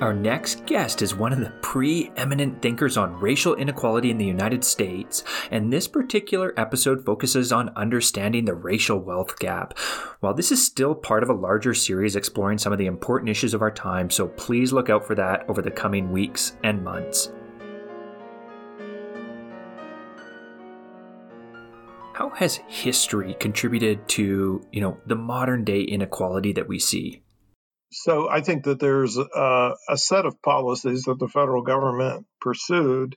Our next guest is one of the preeminent thinkers on racial inequality in the United States, and this particular episode focuses on understanding the racial wealth gap. While this is still part of a larger series exploring some of the important issues of our time, so please look out for that over the coming weeks and months. How has history contributed to, you know, the modern day inequality that we see? So I think that there's a set of policies that the federal government pursued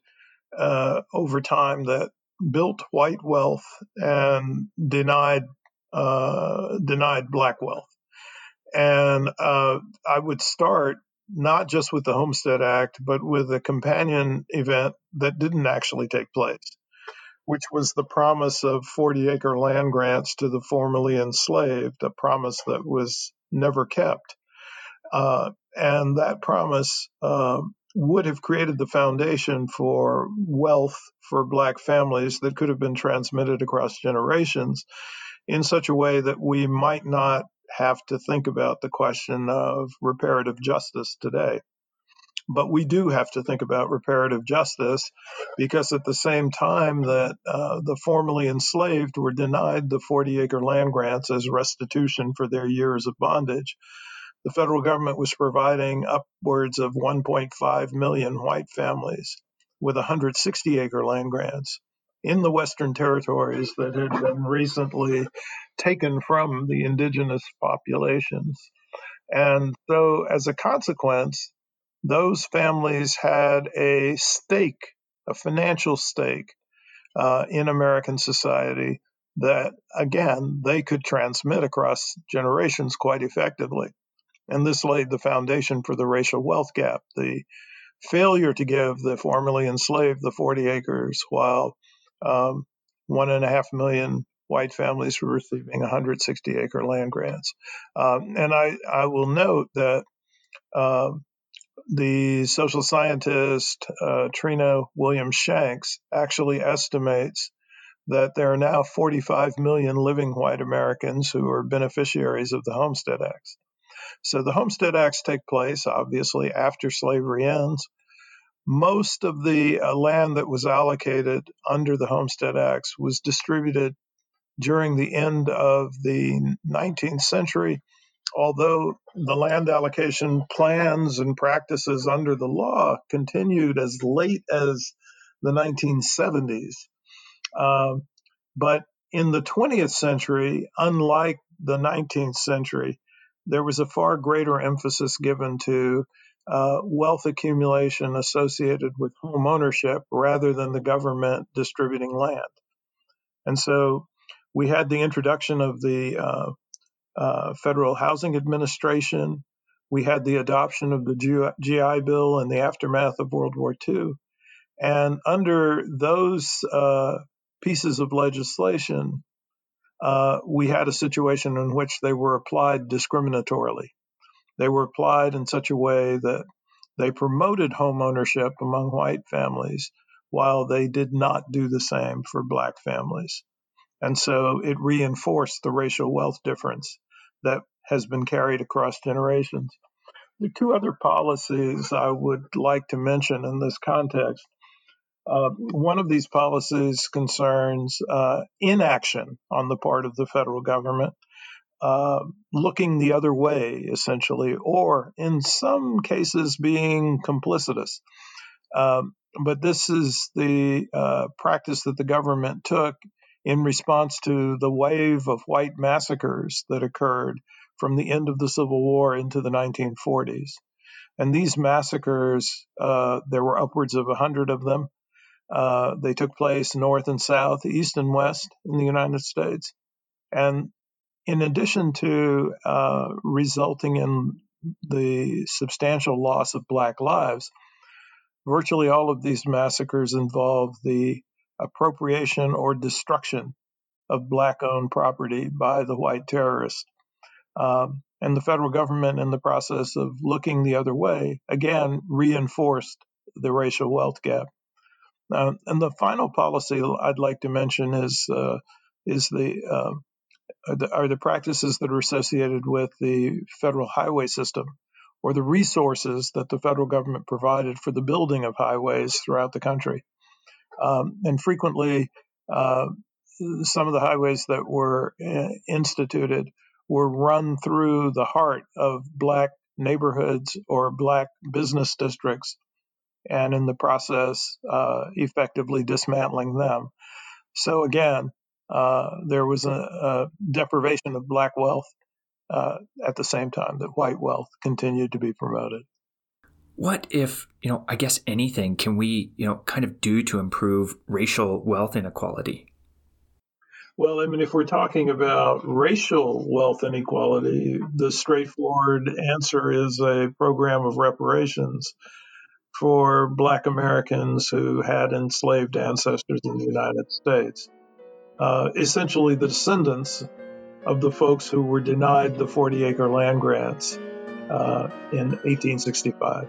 uh, over time that built white wealth and denied uh, denied black wealth. And uh, I would start not just with the Homestead Act, but with a companion event that didn't actually take place, which was the promise of 40 acre land grants to the formerly enslaved, a promise that was never kept. Uh, and that promise uh, would have created the foundation for wealth for black families that could have been transmitted across generations in such a way that we might not have to think about the question of reparative justice today. But we do have to think about reparative justice because at the same time that uh, the formerly enslaved were denied the 40 acre land grants as restitution for their years of bondage, the federal government was providing upwards of 1.5 million white families with 160 acre land grants in the Western territories that had been recently taken from the indigenous populations. And so, as a consequence, those families had a stake, a financial stake uh, in American society that, again, they could transmit across generations quite effectively. And this laid the foundation for the racial wealth gap. The failure to give the formerly enslaved the 40 acres while um, one and a half million white families were receiving 160 acre land grants. Um, and I, I will note that uh, the social scientist uh, Trina Williams Shanks actually estimates that there are now 45 million living white Americans who are beneficiaries of the Homestead Acts. So the Homestead Acts take place, obviously, after slavery ends. Most of the uh, land that was allocated under the Homestead Acts was distributed during the end of the 19th century, although the land allocation plans and practices under the law continued as late as the 1970s. Um, but in the 20th century, unlike the 19th century, there was a far greater emphasis given to uh, wealth accumulation associated with home ownership rather than the government distributing land. And so we had the introduction of the uh, uh, Federal Housing Administration. We had the adoption of the GI Bill in the aftermath of World War II. And under those uh, pieces of legislation, uh, we had a situation in which they were applied discriminatorily. They were applied in such a way that they promoted home ownership among white families while they did not do the same for black families. And so it reinforced the racial wealth difference that has been carried across generations. The two other policies I would like to mention in this context uh, one of these policies concerns uh, inaction on the part of the federal government, uh, looking the other way, essentially, or in some cases being complicitous. Um, but this is the uh, practice that the government took in response to the wave of white massacres that occurred from the end of the Civil War into the 1940s. And these massacres, uh, there were upwards of 100 of them. Uh, they took place north and south, east and west in the United States. And in addition to uh, resulting in the substantial loss of black lives, virtually all of these massacres involved the appropriation or destruction of black owned property by the white terrorists. Um, and the federal government, in the process of looking the other way, again reinforced the racial wealth gap. Uh, and the final policy I'd like to mention is uh, is the, uh, are the, are the practices that are associated with the federal highway system, or the resources that the federal government provided for the building of highways throughout the country. Um, and frequently, uh, some of the highways that were uh, instituted were run through the heart of black neighborhoods or black business districts, and in the process, uh, effectively dismantling them. So, again, uh, there was a, a, deprivation of black wealth uh, at the same time that white wealth continued to be promoted. What if, you know, I guess anything can we, you know, kind of do to improve racial wealth inequality? Well, I mean, if we're talking about racial wealth inequality, the straightforward answer is a program of reparations for Black Americans who had enslaved ancestors in the United States. Uh, essentially, the descendants of the folks who were denied the 40 acre land grants uh, in 1865.